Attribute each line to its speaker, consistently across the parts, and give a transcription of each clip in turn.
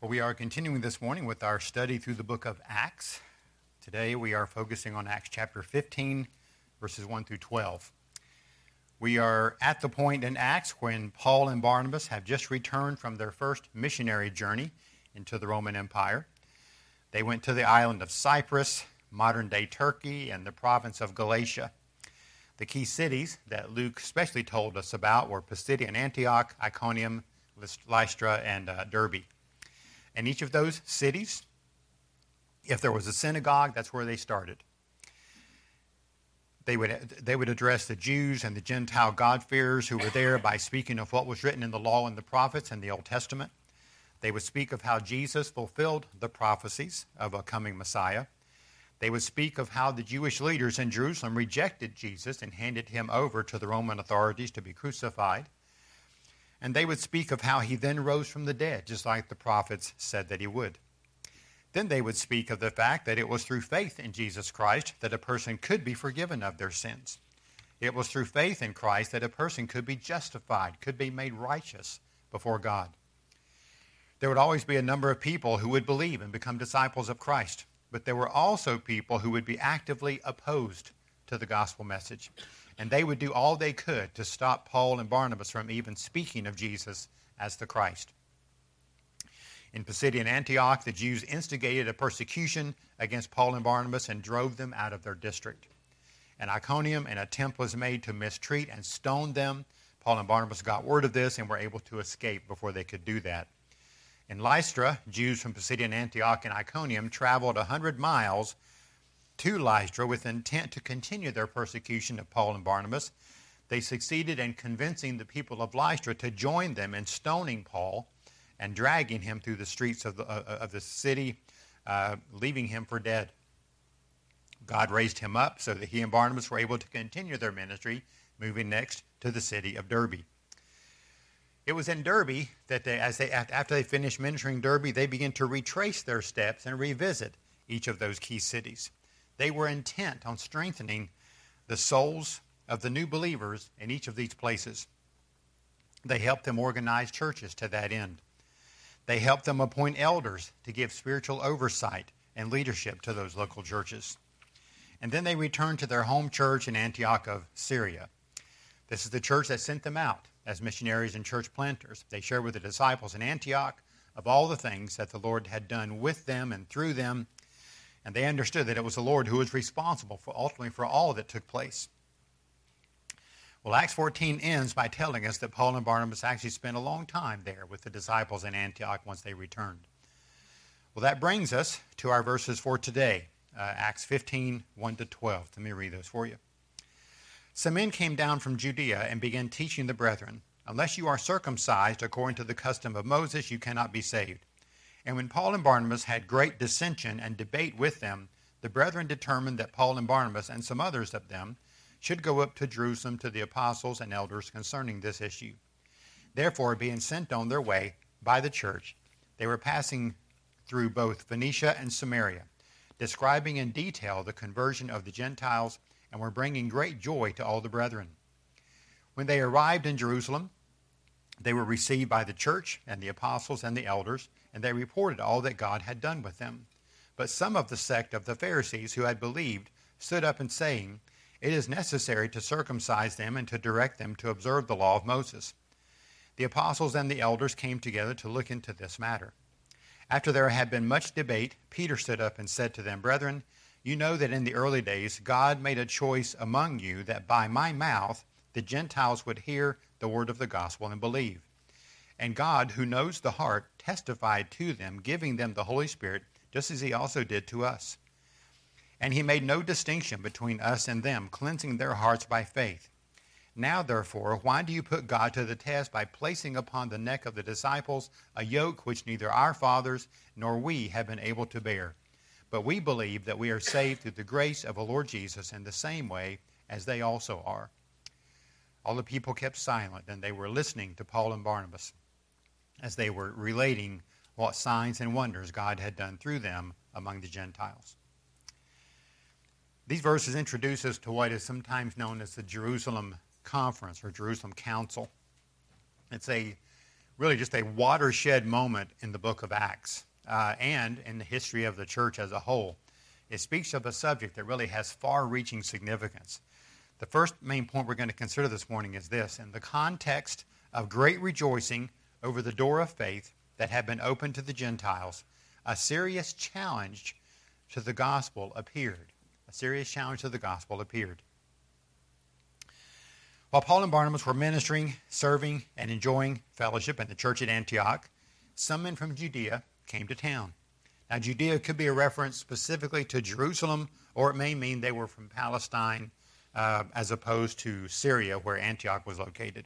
Speaker 1: Well, we are continuing this morning with our study through the book of Acts. Today we are focusing on Acts chapter 15, verses 1 through 12. We are at the point in Acts when Paul and Barnabas have just returned from their first missionary journey into the Roman Empire. They went to the island of Cyprus, modern day Turkey, and the province of Galatia. The key cities that Luke especially told us about were Pisidian Antioch, Iconium, Lystra, and uh, Derbe. And each of those cities, if there was a synagogue, that's where they started. They would, they would address the Jews and the Gentile God-fearers who were there by speaking of what was written in the law and the prophets and the Old Testament. They would speak of how Jesus fulfilled the prophecies of a coming Messiah. They would speak of how the Jewish leaders in Jerusalem rejected Jesus and handed him over to the Roman authorities to be crucified. And they would speak of how he then rose from the dead, just like the prophets said that he would. Then they would speak of the fact that it was through faith in Jesus Christ that a person could be forgiven of their sins. It was through faith in Christ that a person could be justified, could be made righteous before God. There would always be a number of people who would believe and become disciples of Christ, but there were also people who would be actively opposed to the gospel message. And they would do all they could to stop Paul and Barnabas from even speaking of Jesus as the Christ. In Pisidian Antioch, the Jews instigated a persecution against Paul and Barnabas and drove them out of their district. In Iconium, an attempt was made to mistreat and stone them. Paul and Barnabas got word of this and were able to escape before they could do that. In Lystra, Jews from Pisidian Antioch and Iconium traveled a 100 miles to Lystra with intent to continue their persecution of Paul and Barnabas. They succeeded in convincing the people of Lystra to join them in stoning Paul and dragging him through the streets of the, uh, uh, of the city, uh, leaving him for dead. God raised him up so that he and Barnabas were able to continue their ministry, moving next to the city of Derbe. It was in Derbe that they, as they, after they finished ministering Derbe, they began to retrace their steps and revisit each of those key cities. They were intent on strengthening the souls of the new believers in each of these places. They helped them organize churches to that end. They helped them appoint elders to give spiritual oversight and leadership to those local churches. And then they returned to their home church in Antioch of Syria. This is the church that sent them out as missionaries and church planters. They shared with the disciples in Antioch of all the things that the Lord had done with them and through them and they understood that it was the Lord who was responsible for ultimately for all that took place. Well, Acts 14 ends by telling us that Paul and Barnabas actually spent a long time there with the disciples in Antioch once they returned. Well, that brings us to our verses for today, uh, Acts 15, 1 to 12. Let me read those for you. Some men came down from Judea and began teaching the brethren, Unless you are circumcised according to the custom of Moses, you cannot be saved. And when Paul and Barnabas had great dissension and debate with them, the brethren determined that Paul and Barnabas and some others of them should go up to Jerusalem to the apostles and elders concerning this issue. Therefore, being sent on their way by the church, they were passing through both Phoenicia and Samaria, describing in detail the conversion of the Gentiles, and were bringing great joy to all the brethren. When they arrived in Jerusalem, they were received by the church and the apostles and the elders and they reported all that God had done with them. But some of the sect of the Pharisees who had believed stood up and saying, It is necessary to circumcise them and to direct them to observe the law of Moses. The apostles and the elders came together to look into this matter. After there had been much debate, Peter stood up and said to them, Brethren, you know that in the early days God made a choice among you that by my mouth the Gentiles would hear the word of the gospel and believe. And God, who knows the heart, testified to them, giving them the Holy Spirit, just as he also did to us. And he made no distinction between us and them, cleansing their hearts by faith. Now, therefore, why do you put God to the test by placing upon the neck of the disciples a yoke which neither our fathers nor we have been able to bear? But we believe that we are saved through the grace of the Lord Jesus in the same way as they also are. All the people kept silent, and they were listening to Paul and Barnabas as they were relating what signs and wonders God had done through them among the Gentiles. These verses introduce us to what is sometimes known as the Jerusalem Conference or Jerusalem Council. It's a really just a watershed moment in the book of Acts uh, and in the history of the church as a whole. It speaks of a subject that really has far reaching significance. The first main point we're going to consider this morning is this in the context of great rejoicing over the door of faith that had been opened to the Gentiles, a serious challenge to the gospel appeared. A serious challenge to the gospel appeared. While Paul and Barnabas were ministering, serving, and enjoying fellowship in the church at Antioch, some men from Judea came to town. Now, Judea could be a reference specifically to Jerusalem, or it may mean they were from Palestine uh, as opposed to Syria, where Antioch was located.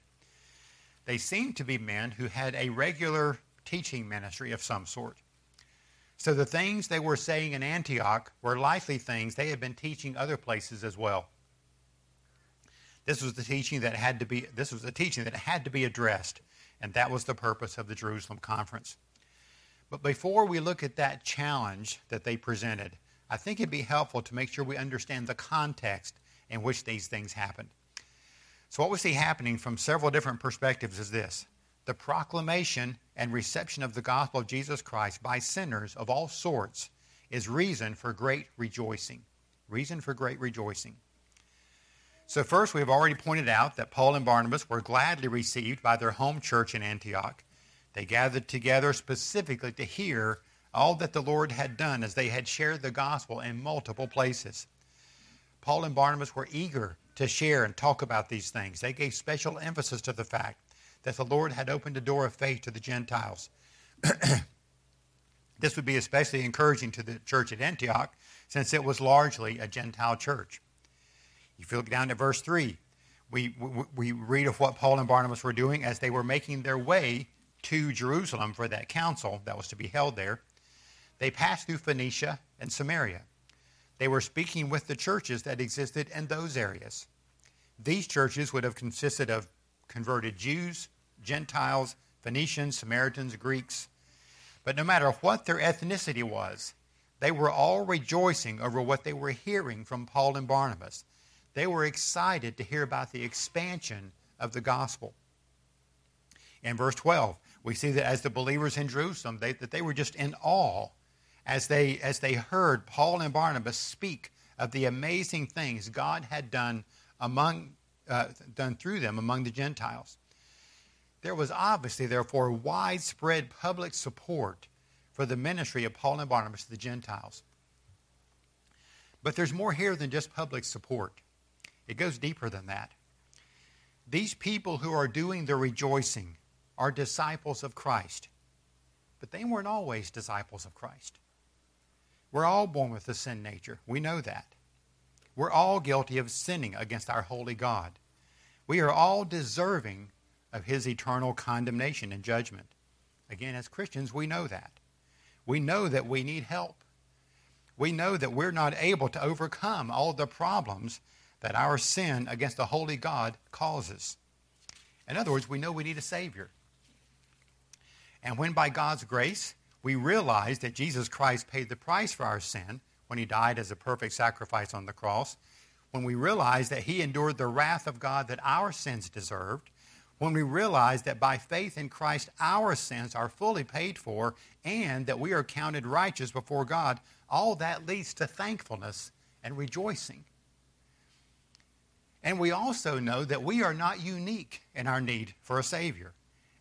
Speaker 1: They seemed to be men who had a regular teaching ministry of some sort. So the things they were saying in Antioch were likely things they had been teaching other places as well. This was the teaching that had to be this was the teaching that had to be addressed, and that was the purpose of the Jerusalem conference. But before we look at that challenge that they presented, I think it'd be helpful to make sure we understand the context in which these things happened. So, what we see happening from several different perspectives is this the proclamation and reception of the gospel of Jesus Christ by sinners of all sorts is reason for great rejoicing. Reason for great rejoicing. So, first, we have already pointed out that Paul and Barnabas were gladly received by their home church in Antioch. They gathered together specifically to hear all that the Lord had done as they had shared the gospel in multiple places. Paul and Barnabas were eager to share and talk about these things. They gave special emphasis to the fact that the Lord had opened a door of faith to the Gentiles. this would be especially encouraging to the church at Antioch since it was largely a Gentile church. If you look down at verse 3, we, we, we read of what Paul and Barnabas were doing as they were making their way to Jerusalem for that council that was to be held there. They passed through Phoenicia and Samaria. They were speaking with the churches that existed in those areas. These churches would have consisted of converted Jews, Gentiles, Phoenicians, Samaritans, Greeks. But no matter what their ethnicity was, they were all rejoicing over what they were hearing from Paul and Barnabas. They were excited to hear about the expansion of the gospel. In verse 12, we see that as the believers in Jerusalem, they, that they were just in awe as they, as they heard Paul and Barnabas speak of the amazing things God had done among, uh, done through them among the Gentiles. There was obviously, therefore, widespread public support for the ministry of Paul and Barnabas to the Gentiles. But there's more here than just public support. It goes deeper than that. These people who are doing the rejoicing are disciples of Christ, but they weren't always disciples of Christ. We're all born with a sin nature. We know that. We're all guilty of sinning against our holy God. We are all deserving of his eternal condemnation and judgment. Again, as Christians, we know that. We know that we need help. We know that we're not able to overcome all the problems that our sin against the holy God causes. In other words, we know we need a Savior. And when by God's grace we realize that Jesus Christ paid the price for our sin when he died as a perfect sacrifice on the cross, when we realize that he endured the wrath of God that our sins deserved, when we realize that by faith in Christ our sins are fully paid for and that we are counted righteous before God, all that leads to thankfulness and rejoicing. And we also know that we are not unique in our need for a Savior.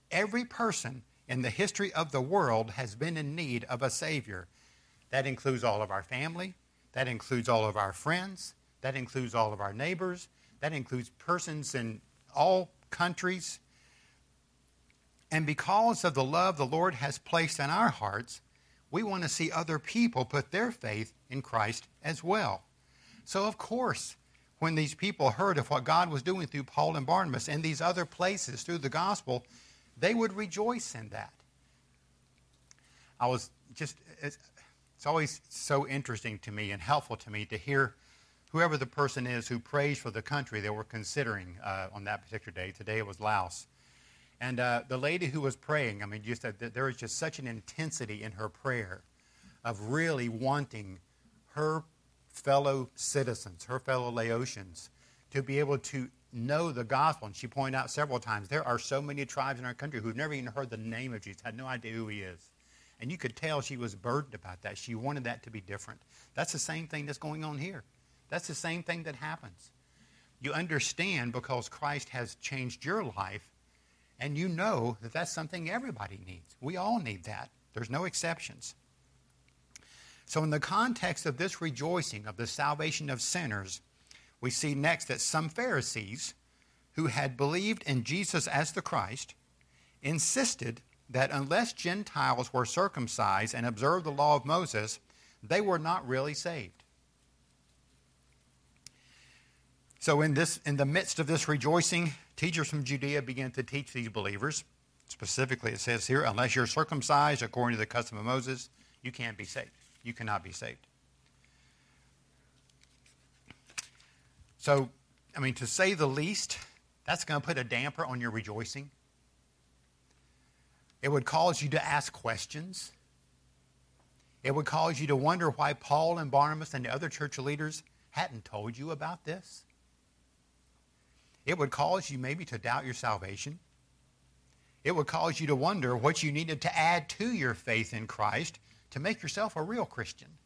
Speaker 1: Every person in the history of the world has been in need of a Savior. That includes all of our family, that includes all of our friends, that includes all of our neighbors, that includes persons in all countries. And because of the love the Lord has placed in our hearts, we want to see other people put their faith in Christ as well. So, of course, when these people heard of what God was doing through Paul and Barnabas and these other places through the gospel, they would rejoice in that. I was just, it's, always so interesting to me and helpful to me to hear whoever the person is who prays for the country they were considering uh, on that particular day. Today it was Laos. And uh, the lady who was praying, I mean, just uh, there was just such an intensity in her prayer of really wanting her fellow citizens, her fellow Laotians, to be able to know the gospel. And she pointed out several times there are so many tribes in our country who've never even heard the name of Jesus, had no idea who he is. And you could tell she was burdened about that. She wanted that to be different. That's the same thing that's going on here. That's the same thing that happens. You understand because Christ has changed your life, and you know that that's something everybody needs. We all need that. There's no exceptions. So, in the context of this rejoicing of the salvation of sinners, we see next that some Pharisees who had believed in Jesus as the Christ insisted that unless Gentiles were circumcised and observed the law of Moses, they were not really saved. So, in, this, in the midst of this rejoicing, teachers from Judea began to teach these believers. Specifically, it says here, unless you're circumcised according to the custom of Moses, you can't be saved. You cannot be saved. So, I mean, to say the least, that's going to put a damper on your rejoicing. It would cause you to ask questions. It would cause you to wonder why Paul and Barnabas and the other church leaders hadn't told you about this. It would cause you maybe to doubt your salvation. It would cause you to wonder what you needed to add to your faith in Christ to make yourself a real Christian.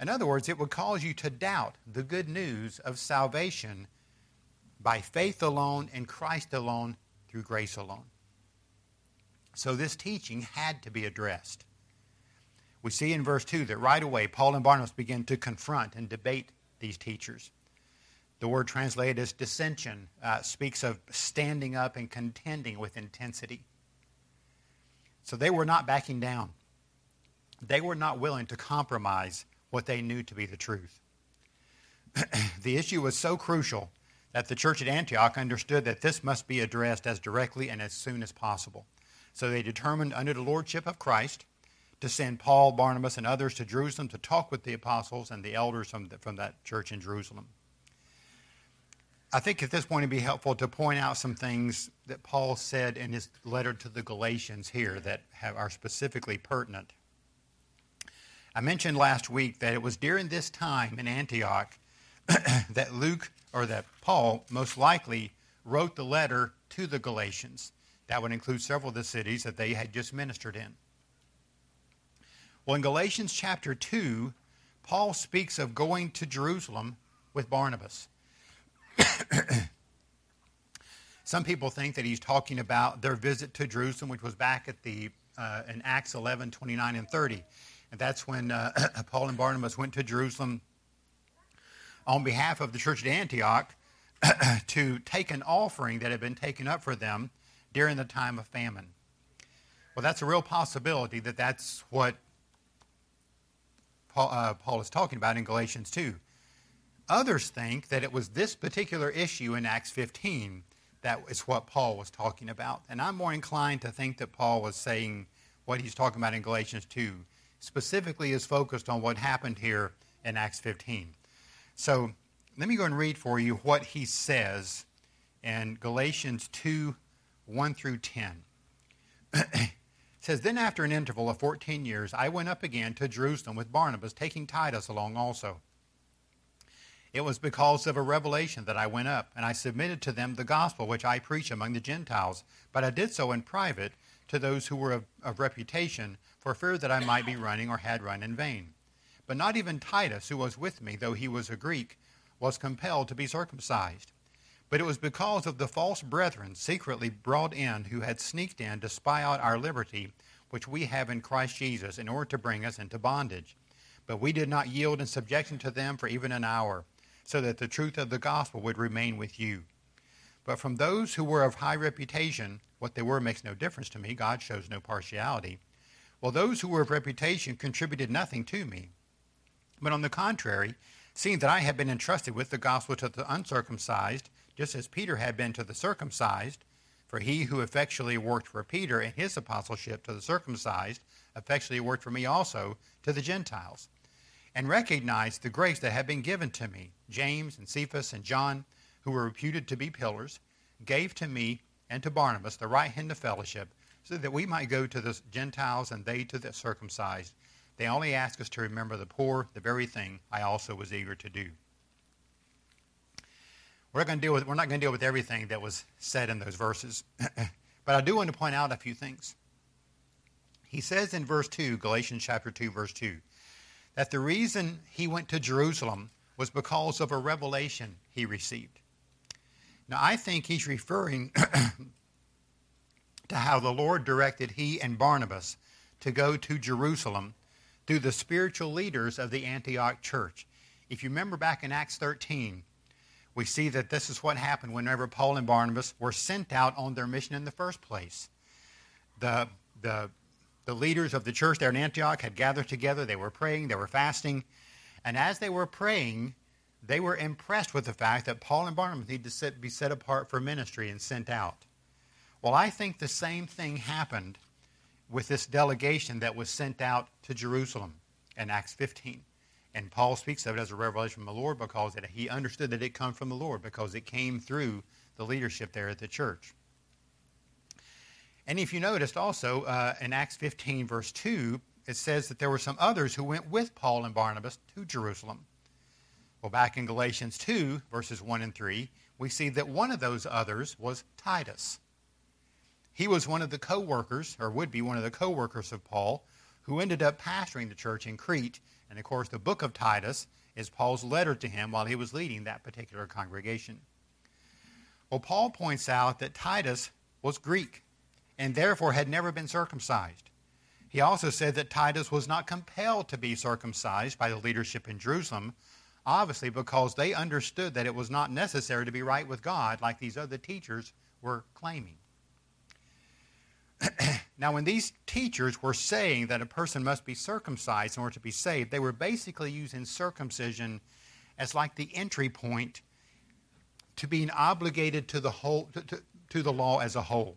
Speaker 1: In other words, it would cause you to doubt the good news of salvation by faith alone in Christ alone through grace alone. So this teaching had to be addressed. We see in verse 2 that right away Paul and Barnabas begin to confront and debate these teachers. The word translated as dissension uh, speaks of standing up and contending with intensity. So they were not backing down. They were not willing to compromise what they knew to be the truth. the issue was so crucial that the church at Antioch understood that this must be addressed as directly and as soon as possible. So they determined, under the lordship of Christ, to send Paul, Barnabas, and others to Jerusalem to talk with the apostles and the elders from, the, from that church in Jerusalem. I think at this point it'd be helpful to point out some things that Paul said in his letter to the Galatians here that have, are specifically pertinent. I mentioned last week that it was during this time in Antioch that Luke, or that Paul, most likely wrote the letter to the Galatians. That would include several of the cities that they had just ministered in. Well, in Galatians chapter 2, Paul speaks of going to Jerusalem with Barnabas. Some people think that he's talking about their visit to Jerusalem, which was back at the uh, in Acts 11, 29 and 30. That's when uh, Paul and Barnabas went to Jerusalem on behalf of the church at Antioch to take an offering that had been taken up for them during the time of famine. Well, that's a real possibility that that's what Paul, uh, Paul is talking about in Galatians 2. Others think that it was this particular issue in Acts 15 that is what Paul was talking about. And I'm more inclined to think that Paul was saying what he's talking about in Galatians 2 specifically is focused on what happened here in Acts 15. So let me go and read for you what he says in Galatians 2 1 through 10. it says, Then after an interval of 14 years, I went up again to Jerusalem with Barnabas, taking Titus along also. It was because of a revelation that I went up, and I submitted to them the gospel which I preach among the Gentiles, but I did so in private to those who were of, of reputation, for fear that I might be running or had run in vain. But not even Titus, who was with me, though he was a Greek, was compelled to be circumcised. But it was because of the false brethren secretly brought in who had sneaked in to spy out our liberty, which we have in Christ Jesus, in order to bring us into bondage. But we did not yield in subjection to them for even an hour, so that the truth of the gospel would remain with you. But from those who were of high reputation, what they were makes no difference to me. God shows no partiality. Well, those who were of reputation contributed nothing to me. But on the contrary, seeing that I had been entrusted with the gospel to the uncircumcised, just as Peter had been to the circumcised, for he who effectually worked for Peter in his apostleship to the circumcised effectually worked for me also to the Gentiles, and recognized the grace that had been given to me. James and Cephas and John, who were reputed to be pillars, gave to me and to Barnabas the right hand of fellowship so that we might go to the Gentiles and they to the circumcised. They only ask us to remember the poor, the very thing I also was eager to do. We're going to deal with, we're not going to deal with everything that was said in those verses. but I do want to point out a few things. He says in verse 2, Galatians chapter 2, verse 2, that the reason he went to Jerusalem was because of a revelation he received. Now, I think he's referring to how the Lord directed he and Barnabas to go to Jerusalem through the spiritual leaders of the Antioch church. If you remember back in Acts 13, we see that this is what happened whenever Paul and Barnabas were sent out on their mission in the first place. The, the, the leaders of the church there in Antioch had gathered together, they were praying, they were fasting, and as they were praying, they were impressed with the fact that Paul and Barnabas needed to be set apart for ministry and sent out. Well, I think the same thing happened with this delegation that was sent out to Jerusalem in Acts 15. And Paul speaks of it as a revelation from the Lord because it, he understood that it come from the Lord because it came through the leadership there at the church. And if you noticed also uh, in Acts 15, verse 2, it says that there were some others who went with Paul and Barnabas to Jerusalem. Well, back in Galatians 2, verses 1 and 3, we see that one of those others was Titus. He was one of the co workers, or would be one of the co workers of Paul, who ended up pastoring the church in Crete. And of course, the book of Titus is Paul's letter to him while he was leading that particular congregation. Well, Paul points out that Titus was Greek and therefore had never been circumcised. He also said that Titus was not compelled to be circumcised by the leadership in Jerusalem, obviously because they understood that it was not necessary to be right with God like these other teachers were claiming. now, when these teachers were saying that a person must be circumcised in order to be saved, they were basically using circumcision as like the entry point to being obligated to the whole to, to, to the law as a whole.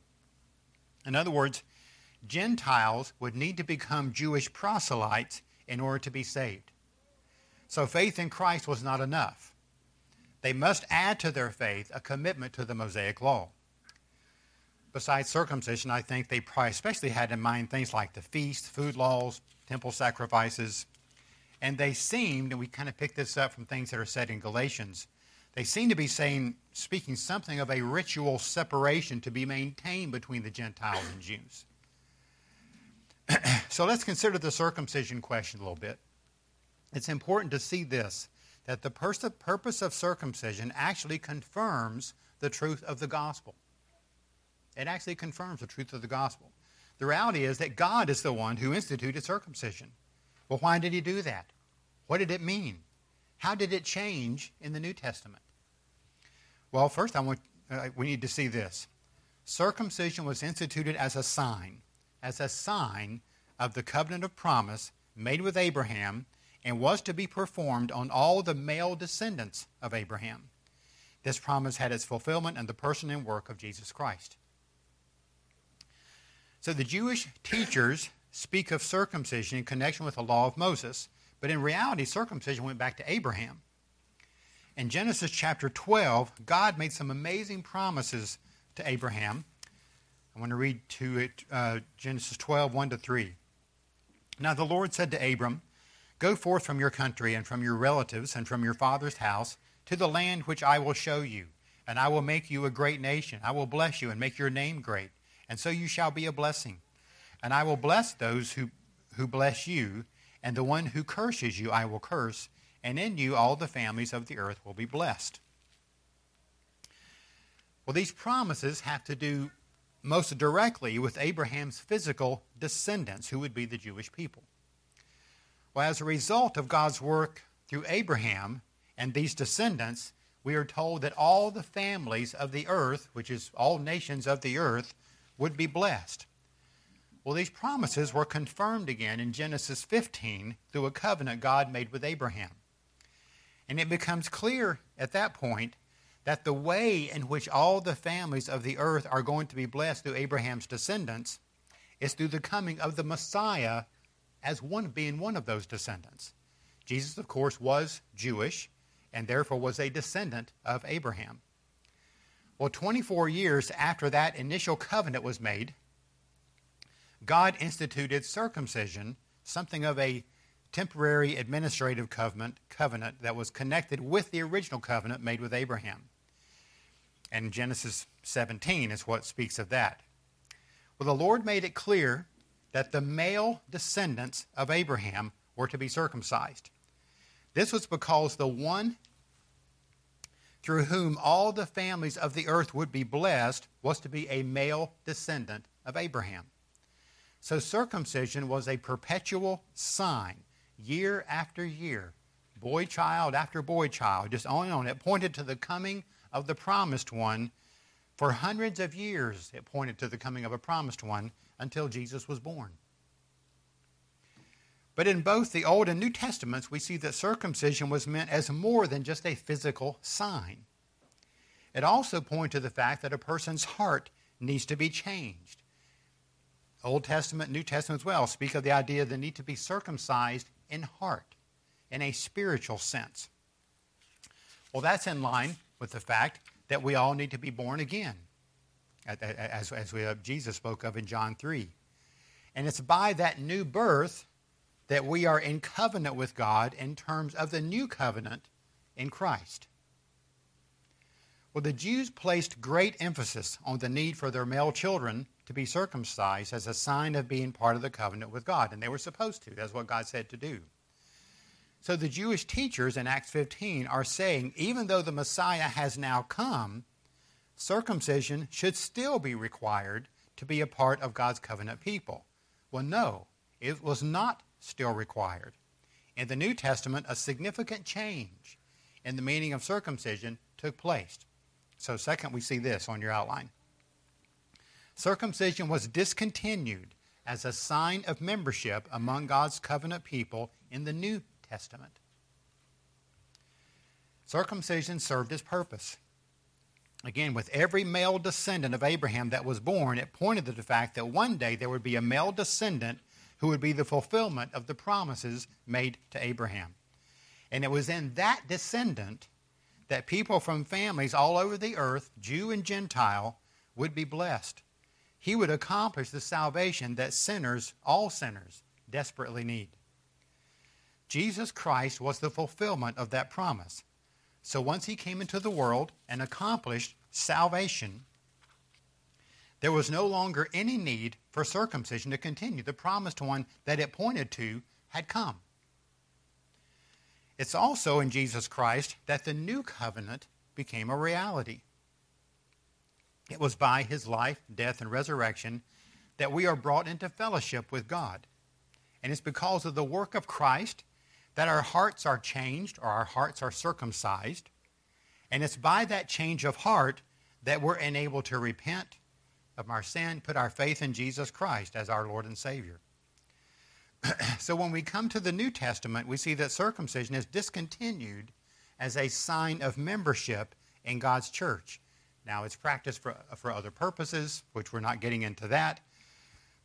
Speaker 1: In other words, Gentiles would need to become Jewish proselytes in order to be saved. So faith in Christ was not enough. They must add to their faith a commitment to the Mosaic law besides circumcision, I think they probably especially had in mind things like the feast, food laws, temple sacrifices. And they seemed, and we kind of picked this up from things that are said in Galatians, they seem to be saying, speaking something of a ritual separation to be maintained between the Gentiles and Jews. so let's consider the circumcision question a little bit. It's important to see this that the purpose of circumcision actually confirms the truth of the gospel. It actually confirms the truth of the gospel. The reality is that God is the one who instituted circumcision. Well, why did he do that? What did it mean? How did it change in the New Testament? Well, first, I want, uh, we need to see this. Circumcision was instituted as a sign, as a sign of the covenant of promise made with Abraham and was to be performed on all the male descendants of Abraham. This promise had its fulfillment in the person and work of Jesus Christ. So the Jewish teachers speak of circumcision in connection with the law of Moses, but in reality, circumcision went back to Abraham. In Genesis chapter 12, God made some amazing promises to Abraham. I want to read to it uh, Genesis 12, 1 to 3. Now the Lord said to Abram, Go forth from your country and from your relatives and from your father's house to the land which I will show you, and I will make you a great nation. I will bless you and make your name great and so you shall be a blessing. And I will bless those who, who bless you, and the one who curses you I will curse, and in you all the families of the earth will be blessed. Well, these promises have to do most directly with Abraham's physical descendants, who would be the Jewish people. Well, as a result of God's work through Abraham and these descendants, we are told that all the families of the earth, which is all nations of the earth, would be blessed. Well, these promises were confirmed again in Genesis 15 through a covenant God made with Abraham. And it becomes clear at that point that the way in which all the families of the earth are going to be blessed through Abraham's descendants is through the coming of the Messiah as one being one of those descendants. Jesus, of course, was Jewish and therefore was a descendant of Abraham. Well, 24 years after that initial covenant was made, God instituted circumcision, something of a temporary administrative covenant, covenant that was connected with the original covenant made with Abraham. And Genesis 17 is what speaks of that. Well, the Lord made it clear that the male descendants of Abraham were to be circumcised. This was because the one through whom all the families of the earth would be blessed was to be a male descendant of Abraham. So circumcision was a perpetual sign, year after year, boy child after boy child, just on and on. It pointed to the coming of the promised one. For hundreds of years, it pointed to the coming of a promised one until Jesus was born. But in both the Old and New Testaments, we see that circumcision was meant as more than just a physical sign. It also pointed to the fact that a person's heart needs to be changed. Old Testament, New Testament as well speak of the idea of the need to be circumcised in heart, in a spiritual sense. Well, that's in line with the fact that we all need to be born again, as, as we, uh, Jesus spoke of in John 3. And it's by that new birth that we are in covenant with God in terms of the new covenant in Christ. Well, the Jews placed great emphasis on the need for their male children to be circumcised as a sign of being part of the covenant with God, and they were supposed to. That's what God said to do. So the Jewish teachers in Acts 15 are saying even though the Messiah has now come, circumcision should still be required to be a part of God's covenant people. Well, no, it was not still required. In the New Testament, a significant change in the meaning of circumcision took place. So, second, we see this on your outline. Circumcision was discontinued as a sign of membership among God's covenant people in the New Testament. Circumcision served its purpose. Again, with every male descendant of Abraham that was born, it pointed to the fact that one day there would be a male descendant who would be the fulfillment of the promises made to Abraham. And it was in that descendant that people from families all over the earth, Jew and Gentile, would be blessed. He would accomplish the salvation that sinners, all sinners, desperately need. Jesus Christ was the fulfillment of that promise. So once he came into the world and accomplished salvation, there was no longer any need for circumcision to continue. The promised one that it pointed to had come. It's also in Jesus Christ that the new covenant became a reality. It was by his life, death, and resurrection that we are brought into fellowship with God. And it's because of the work of Christ that our hearts are changed or our hearts are circumcised. And it's by that change of heart that we're enabled to repent of our sin, put our faith in Jesus Christ as our Lord and Savior. so when we come to the New Testament, we see that circumcision is discontinued as a sign of membership in God's church. Now, it's practiced for, for other purposes, which we're not getting into that,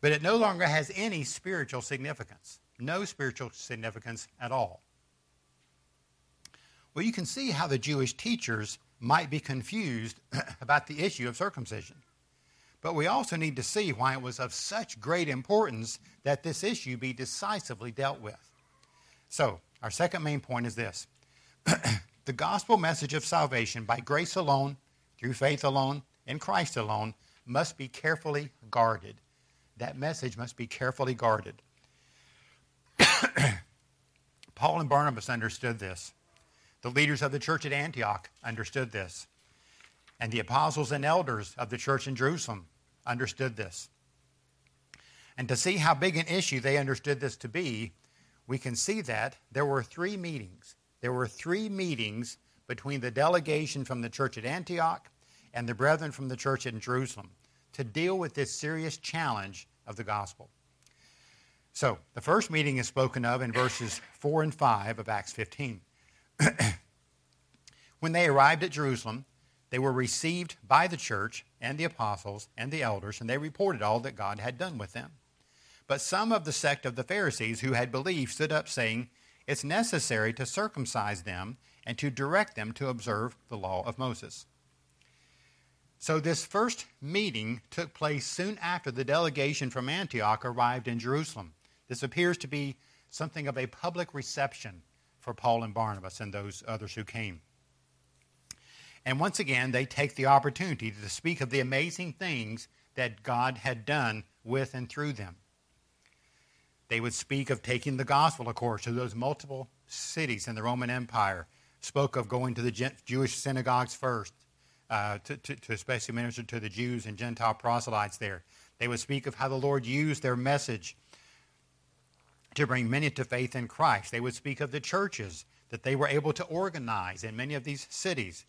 Speaker 1: but it no longer has any spiritual significance. No spiritual significance at all. Well, you can see how the Jewish teachers might be confused about the issue of circumcision. But we also need to see why it was of such great importance that this issue be decisively dealt with. So, our second main point is this the gospel message of salvation by grace alone, through faith alone, in Christ alone, must be carefully guarded. That message must be carefully guarded. Paul and Barnabas understood this. The leaders of the church at Antioch understood this. And the apostles and elders of the church in Jerusalem understood this. And to see how big an issue they understood this to be, we can see that there were three meetings. There were three meetings between the delegation from the church at Antioch and the brethren from the church in Jerusalem to deal with this serious challenge of the gospel. So, the first meeting is spoken of in verses 4 and 5 of Acts 15. when they arrived at Jerusalem, they were received by the church and the apostles and the elders, and they reported all that God had done with them. But some of the sect of the Pharisees who had believed stood up, saying, It's necessary to circumcise them and to direct them to observe the law of Moses. So, this first meeting took place soon after the delegation from Antioch arrived in Jerusalem. This appears to be something of a public reception for Paul and Barnabas and those others who came. And once again, they take the opportunity to speak of the amazing things that God had done with and through them. They would speak of taking the gospel, of course, to those multiple cities in the Roman Empire, spoke of going to the Jewish synagogues first, uh, to, to, to especially minister to the Jews and Gentile proselytes there. They would speak of how the Lord used their message to bring many to faith in Christ. They would speak of the churches that they were able to organize in many of these cities.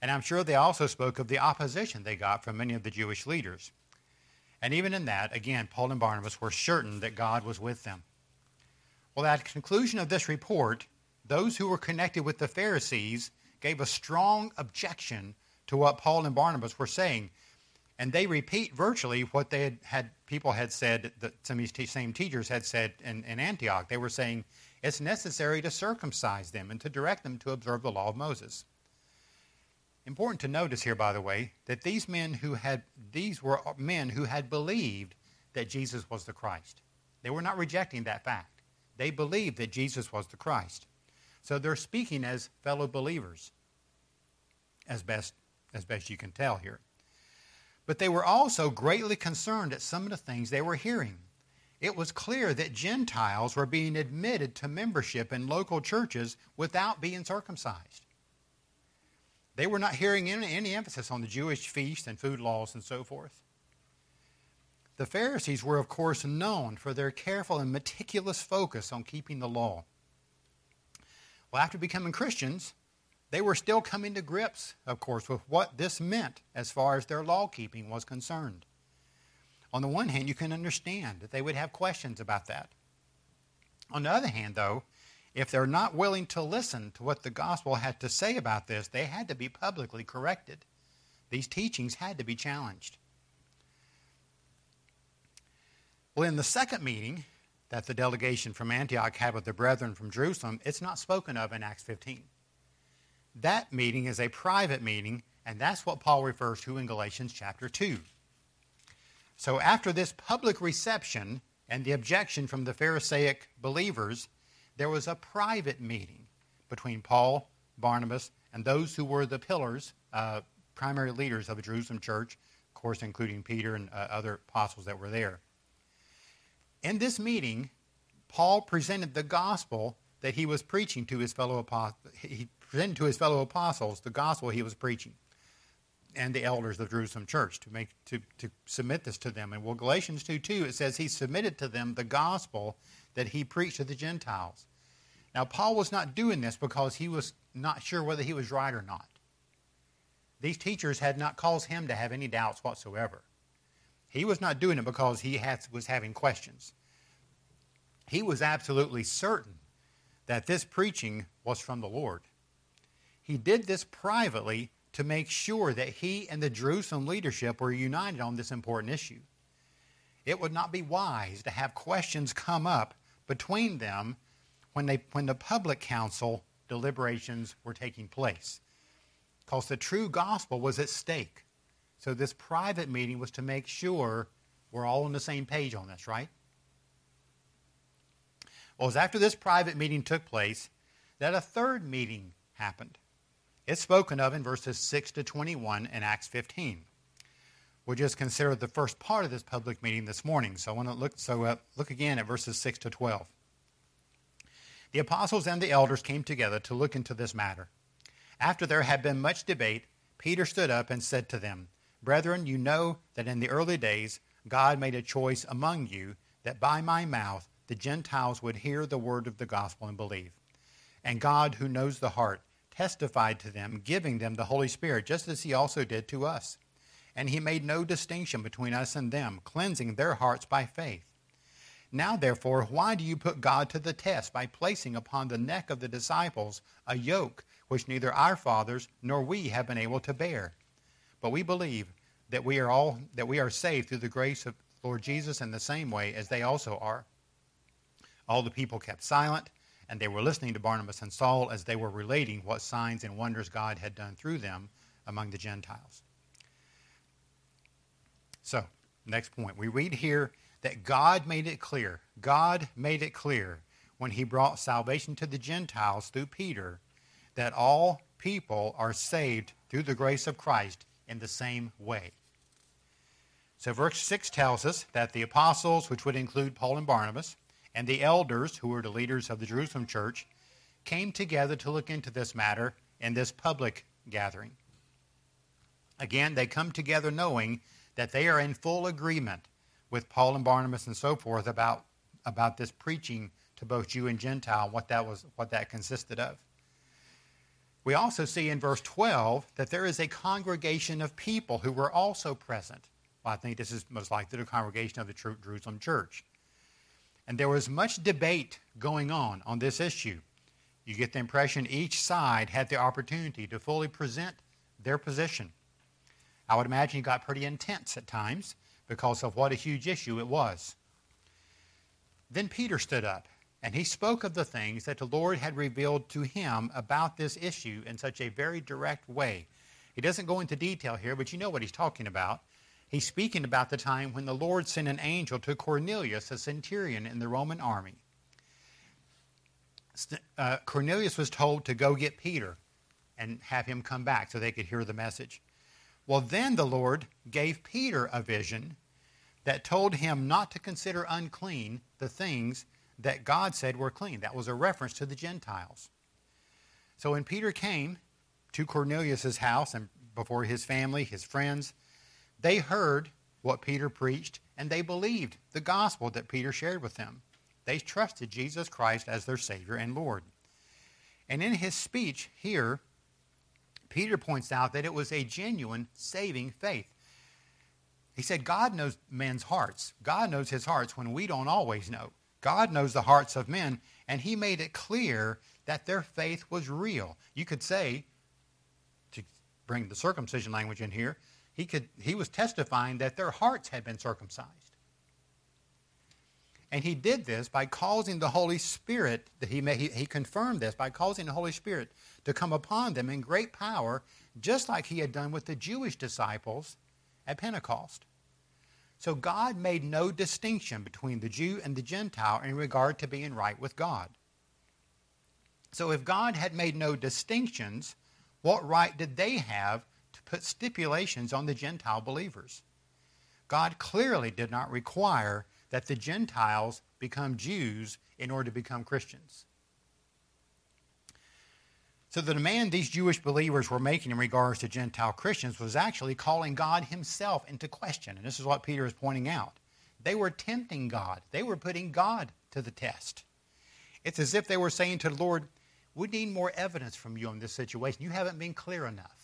Speaker 1: And I'm sure they also spoke of the opposition they got from many of the Jewish leaders. And even in that, again, Paul and Barnabas were certain that God was with them. Well, at the conclusion of this report, those who were connected with the Pharisees gave a strong objection to what Paul and Barnabas were saying. And they repeat virtually what they had, had people had said, that some of these same teachers had said in, in Antioch. They were saying it's necessary to circumcise them and to direct them to observe the law of Moses. Important to notice here, by the way, that these men who had these were men who had believed that Jesus was the Christ. They were not rejecting that fact. They believed that Jesus was the Christ. So they're speaking as fellow believers, as best as best you can tell here. But they were also greatly concerned at some of the things they were hearing. It was clear that Gentiles were being admitted to membership in local churches without being circumcised. They were not hearing any, any emphasis on the Jewish feast and food laws and so forth. The Pharisees were, of course, known for their careful and meticulous focus on keeping the law. Well, after becoming Christians, they were still coming to grips, of course, with what this meant as far as their law keeping was concerned. On the one hand, you can understand that they would have questions about that. On the other hand, though, if they're not willing to listen to what the gospel had to say about this, they had to be publicly corrected. These teachings had to be challenged. Well, in the second meeting that the delegation from Antioch had with the brethren from Jerusalem, it's not spoken of in Acts 15. That meeting is a private meeting, and that's what Paul refers to in Galatians chapter 2. So after this public reception and the objection from the Pharisaic believers, there was a private meeting between Paul, Barnabas, and those who were the pillars, uh, primary leaders of the Jerusalem church, of course, including Peter and uh, other apostles that were there. In this meeting, Paul presented the gospel that he was preaching to his fellow apostles. He presented to his fellow apostles the gospel he was preaching and the elders of Jerusalem church to make to, to submit this to them. And well, Galatians 2 2, it says he submitted to them the gospel that he preached to the Gentiles. Now, Paul was not doing this because he was not sure whether he was right or not. These teachers had not caused him to have any doubts whatsoever. He was not doing it because he had, was having questions. He was absolutely certain that this preaching was from the Lord. He did this privately to make sure that he and the Jerusalem leadership were united on this important issue. It would not be wise to have questions come up between them when, they, when the public council deliberations were taking place. Because the true gospel was at stake. So this private meeting was to make sure we're all on the same page on this, right? Well, it was after this private meeting took place that a third meeting happened. It's spoken of in verses 6 to 21 in Acts 15. We'll just consider the first part of this public meeting this morning. So I want to look so uh, look again at verses 6 to 12. The apostles and the elders came together to look into this matter. After there had been much debate, Peter stood up and said to them, Brethren, you know that in the early days God made a choice among you that by my mouth the Gentiles would hear the word of the gospel and believe. And God, who knows the heart, testified to them, giving them the Holy Spirit, just as he also did to us. And he made no distinction between us and them, cleansing their hearts by faith. Now, therefore, why do you put God to the test by placing upon the neck of the disciples a yoke which neither our fathers nor we have been able to bear? But we believe that we are all that we are saved through the grace of Lord Jesus in the same way as they also are. All the people kept silent and they were listening to Barnabas and Saul as they were relating what signs and wonders God had done through them among the Gentiles. So, next point. We read here that God made it clear. God made it clear when he brought salvation to the Gentiles through Peter that all people are saved through the grace of Christ in the same way. So, verse 6 tells us that the apostles, which would include Paul and Barnabas, and the elders, who were the leaders of the Jerusalem church, came together to look into this matter in this public gathering. Again, they come together knowing that they are in full agreement with Paul and Barnabas and so forth about, about this preaching to both Jew and Gentile, what that was, what that consisted of. We also see in verse 12 that there is a congregation of people who were also present. Well, I think this is most likely the congregation of the Jerusalem church. And there was much debate going on on this issue. You get the impression each side had the opportunity to fully present their position. I would imagine it got pretty intense at times because of what a huge issue it was. Then Peter stood up and he spoke of the things that the Lord had revealed to him about this issue in such a very direct way. He doesn't go into detail here, but you know what he's talking about. He's speaking about the time when the Lord sent an angel to Cornelius, a centurion in the Roman army. Uh, Cornelius was told to go get Peter and have him come back so they could hear the message. Well, then the Lord gave Peter a vision that told him not to consider unclean the things that God said were clean. That was a reference to the Gentiles. So when Peter came to Cornelius' house and before his family, his friends, they heard what Peter preached and they believed the gospel that Peter shared with them. They trusted Jesus Christ as their Savior and Lord. And in his speech here, Peter points out that it was a genuine saving faith. He said, God knows men's hearts. God knows his hearts when we don't always know. God knows the hearts of men, and he made it clear that their faith was real. You could say, to bring the circumcision language in here, he, could, he was testifying that their hearts had been circumcised. And he did this by causing the Holy Spirit, he, he, he confirmed this by causing the Holy Spirit to come upon them in great power, just like he had done with the Jewish disciples at Pentecost. So God made no distinction between the Jew and the Gentile in regard to being right with God. So if God had made no distinctions, what right did they have put stipulations on the Gentile believers? God clearly did not require that the Gentiles become Jews in order to become Christians. So the demand these Jewish believers were making in regards to Gentile Christians was actually calling God himself into question. And this is what Peter is pointing out. They were tempting God. They were putting God to the test. It's as if they were saying to the Lord, we need more evidence from you on this situation. You haven't been clear enough.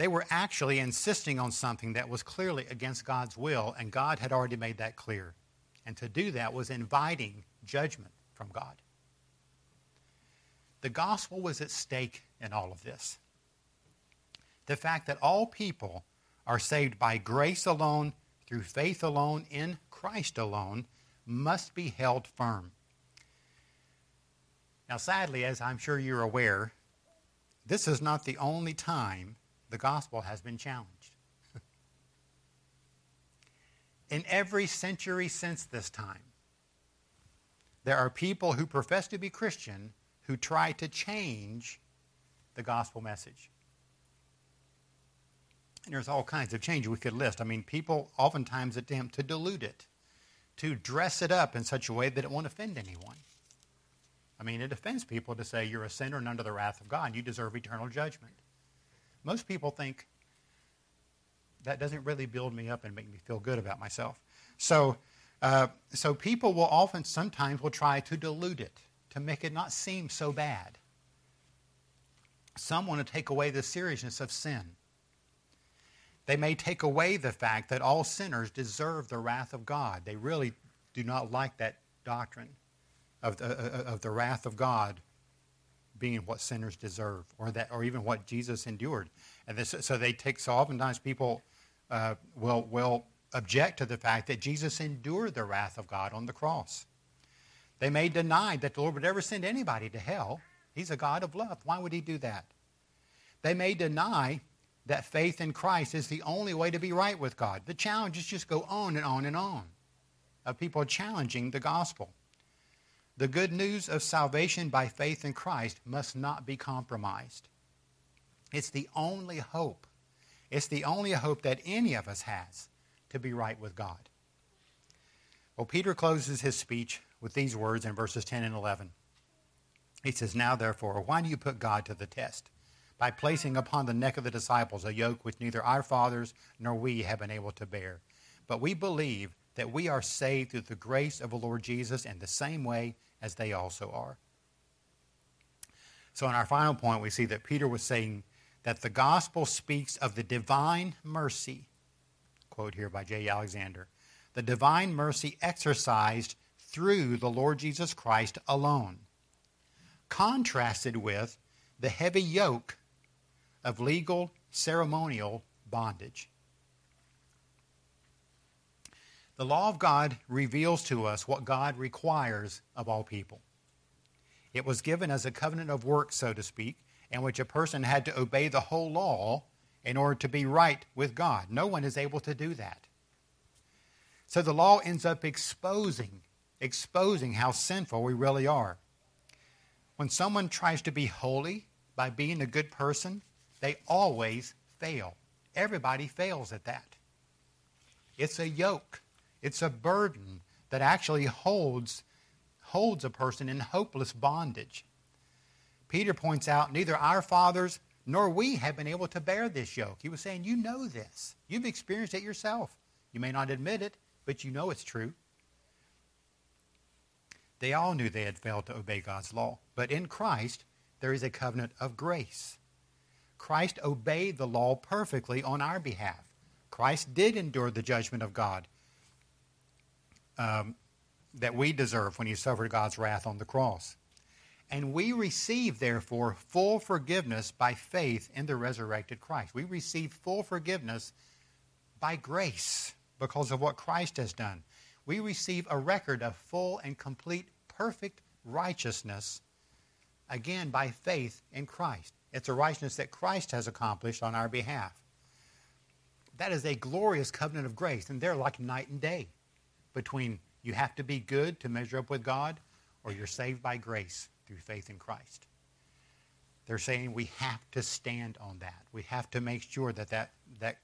Speaker 1: They were actually insisting on something that was clearly against God's will, and God had already made that clear. And to do that was inviting judgment from God. The gospel was at stake in all of this. The fact that all people are saved by grace alone, through faith alone, in Christ alone, must be held firm. Now, sadly, as I'm sure you're aware, this is not the only time the gospel has been challenged. in every century since this time, there are people who profess to be Christian who try to change the gospel message. And there's all kinds of changes we could list. I mean, people oftentimes attempt to dilute it, to dress it up in such a way that it won't offend anyone. I mean, it offends people to say you're a sinner and under the wrath of God you deserve eternal judgment. Most people think that doesn't really build me up and make me feel good about myself. So, uh, so people will often, sometimes, will try to dilute it to make it not seem so bad. Some want to take away the seriousness of sin. They may take away the fact that all sinners deserve the wrath of God. They really do not like that doctrine of the, uh, of the wrath of God being what sinners deserve, or that, or even what Jesus endured. And this, so they take. So oftentimes people uh, will will object to the fact that Jesus endured the wrath of God on the cross. They may deny that the Lord would ever send anybody to hell. He's a God of love. Why would he do that? They may deny that faith in Christ is the only way to be right with God. The challenges just go on and on and on of people challenging the gospel. The good news of salvation by faith in Christ must not be compromised. It's the only hope. It's the only hope that any of us has to be right with God. Well, Peter closes his speech with these words in verses 10 and 11. He says, Now therefore, why do you put God to the test? By placing upon the neck of the disciples a yoke which neither our fathers nor we have been able to bear. But we believe that we are saved through the grace of the Lord Jesus in the same way as they also are. So, in our final point, we see that Peter was saying that the gospel speaks of the divine mercy, quote here by J. Alexander, the divine mercy exercised through the Lord Jesus Christ alone, contrasted with the heavy yoke of legal ceremonial bondage. The law of God reveals to us what God requires of all people. It was given as a covenant of works, so to speak, in which a person had to obey the whole law in order to be right with God. No one is able to do that. So the law ends up exposing, exposing how sinful we really are. When someone tries to be holy by being a good person, they always fail. Everybody fails at that. It's a yoke. It's a burden that actually holds, holds a person in hopeless bondage. Peter points out neither our fathers nor we have been able to bear this yoke. He was saying, You know this. You've experienced it yourself. You may not admit it, but you know it's true. They all knew they had failed to obey God's law. But in Christ, there is a covenant of grace. Christ obeyed the law perfectly on our behalf. Christ did endure the judgment of God um, that we deserve when he suffered God's wrath on the cross. And we receive, therefore, full forgiveness by faith in the resurrected Christ. We receive full forgiveness by grace because of what Christ has done. We receive a record of full and complete, perfect righteousness, again, by faith in Christ. It's a righteousness that Christ has accomplished on our behalf. That is a glorious covenant of grace, and they're like night and day between you have to be good to measure up with God or you're saved by grace through faith in Christ. They're saying we have to stand on that. We have to make sure that that, that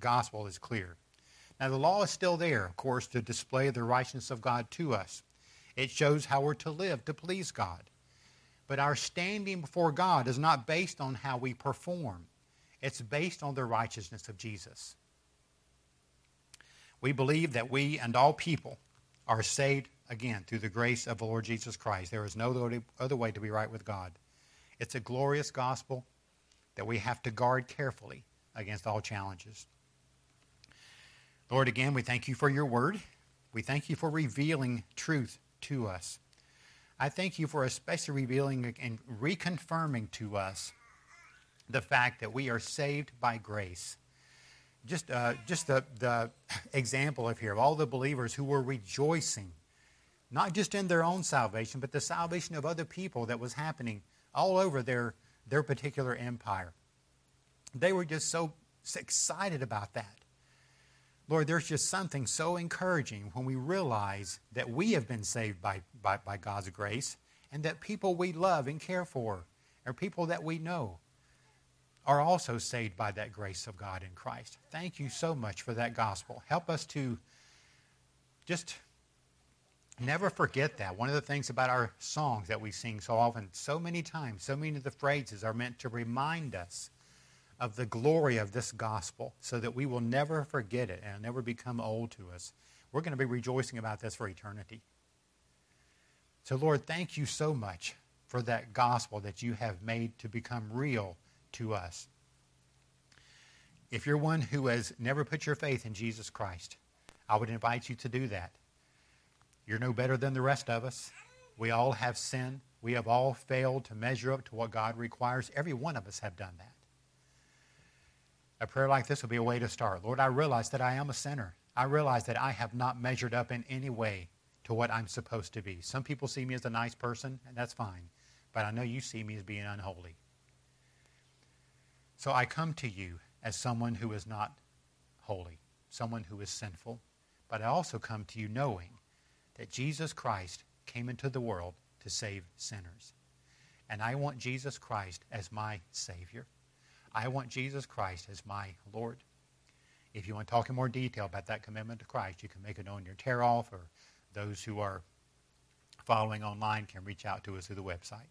Speaker 1: gospel is clear. Now, the law is still there, of course, to display the righteousness of God to us. It shows how we're to live to please God. But our standing before God is not based on how we perform, it's based on the righteousness of Jesus. We believe that we and all people are saved again through the grace of the Lord Jesus Christ. There is no other way to be right with God. It's a glorious gospel that we have to guard carefully against all challenges. Lord, again, we thank you for your word. We thank you for revealing truth to us. I thank you for especially revealing and reconfirming to us the fact that we are saved by grace just, uh, just the, the example of here of all the believers who were rejoicing, not just in their own salvation, but the salvation of other people that was happening all over their, their particular empire. They were just so excited about that. Lord, there's just something so encouraging when we realize that we have been saved by, by, by God's grace and that people we love and care for are people that we know are also saved by that grace of God in Christ. Thank you so much for that gospel. Help us to just never forget that. One of the things about our songs that we sing so often, so many times, so many of the phrases are meant to remind us of the glory of this gospel so that we will never forget it and never become old to us. We're going to be rejoicing about this for eternity. So, Lord, thank you so much for that gospel that you have made to become real to us. If you're one who has never put your faith in Jesus Christ, I would invite you to do that. You're no better than the rest of us. We all have sin. We have all failed to measure up to what God requires. Every one of us have done that. A prayer like this would be a way to start. Lord, I realize that I am a sinner. I realize that I have not measured up in any way to what I'm supposed to be. Some people see me as a nice person, and that's fine. But I know you see me as being unholy. So I come to you as someone who is not holy, someone who is sinful, but I also come to you knowing that Jesus Christ came into the world to save sinners. And I want Jesus Christ as my Savior. I want Jesus Christ as my Lord. If you want to talk in more detail about that commitment to Christ, you can make it on your tear off, or those who are following online can reach out to us through the website.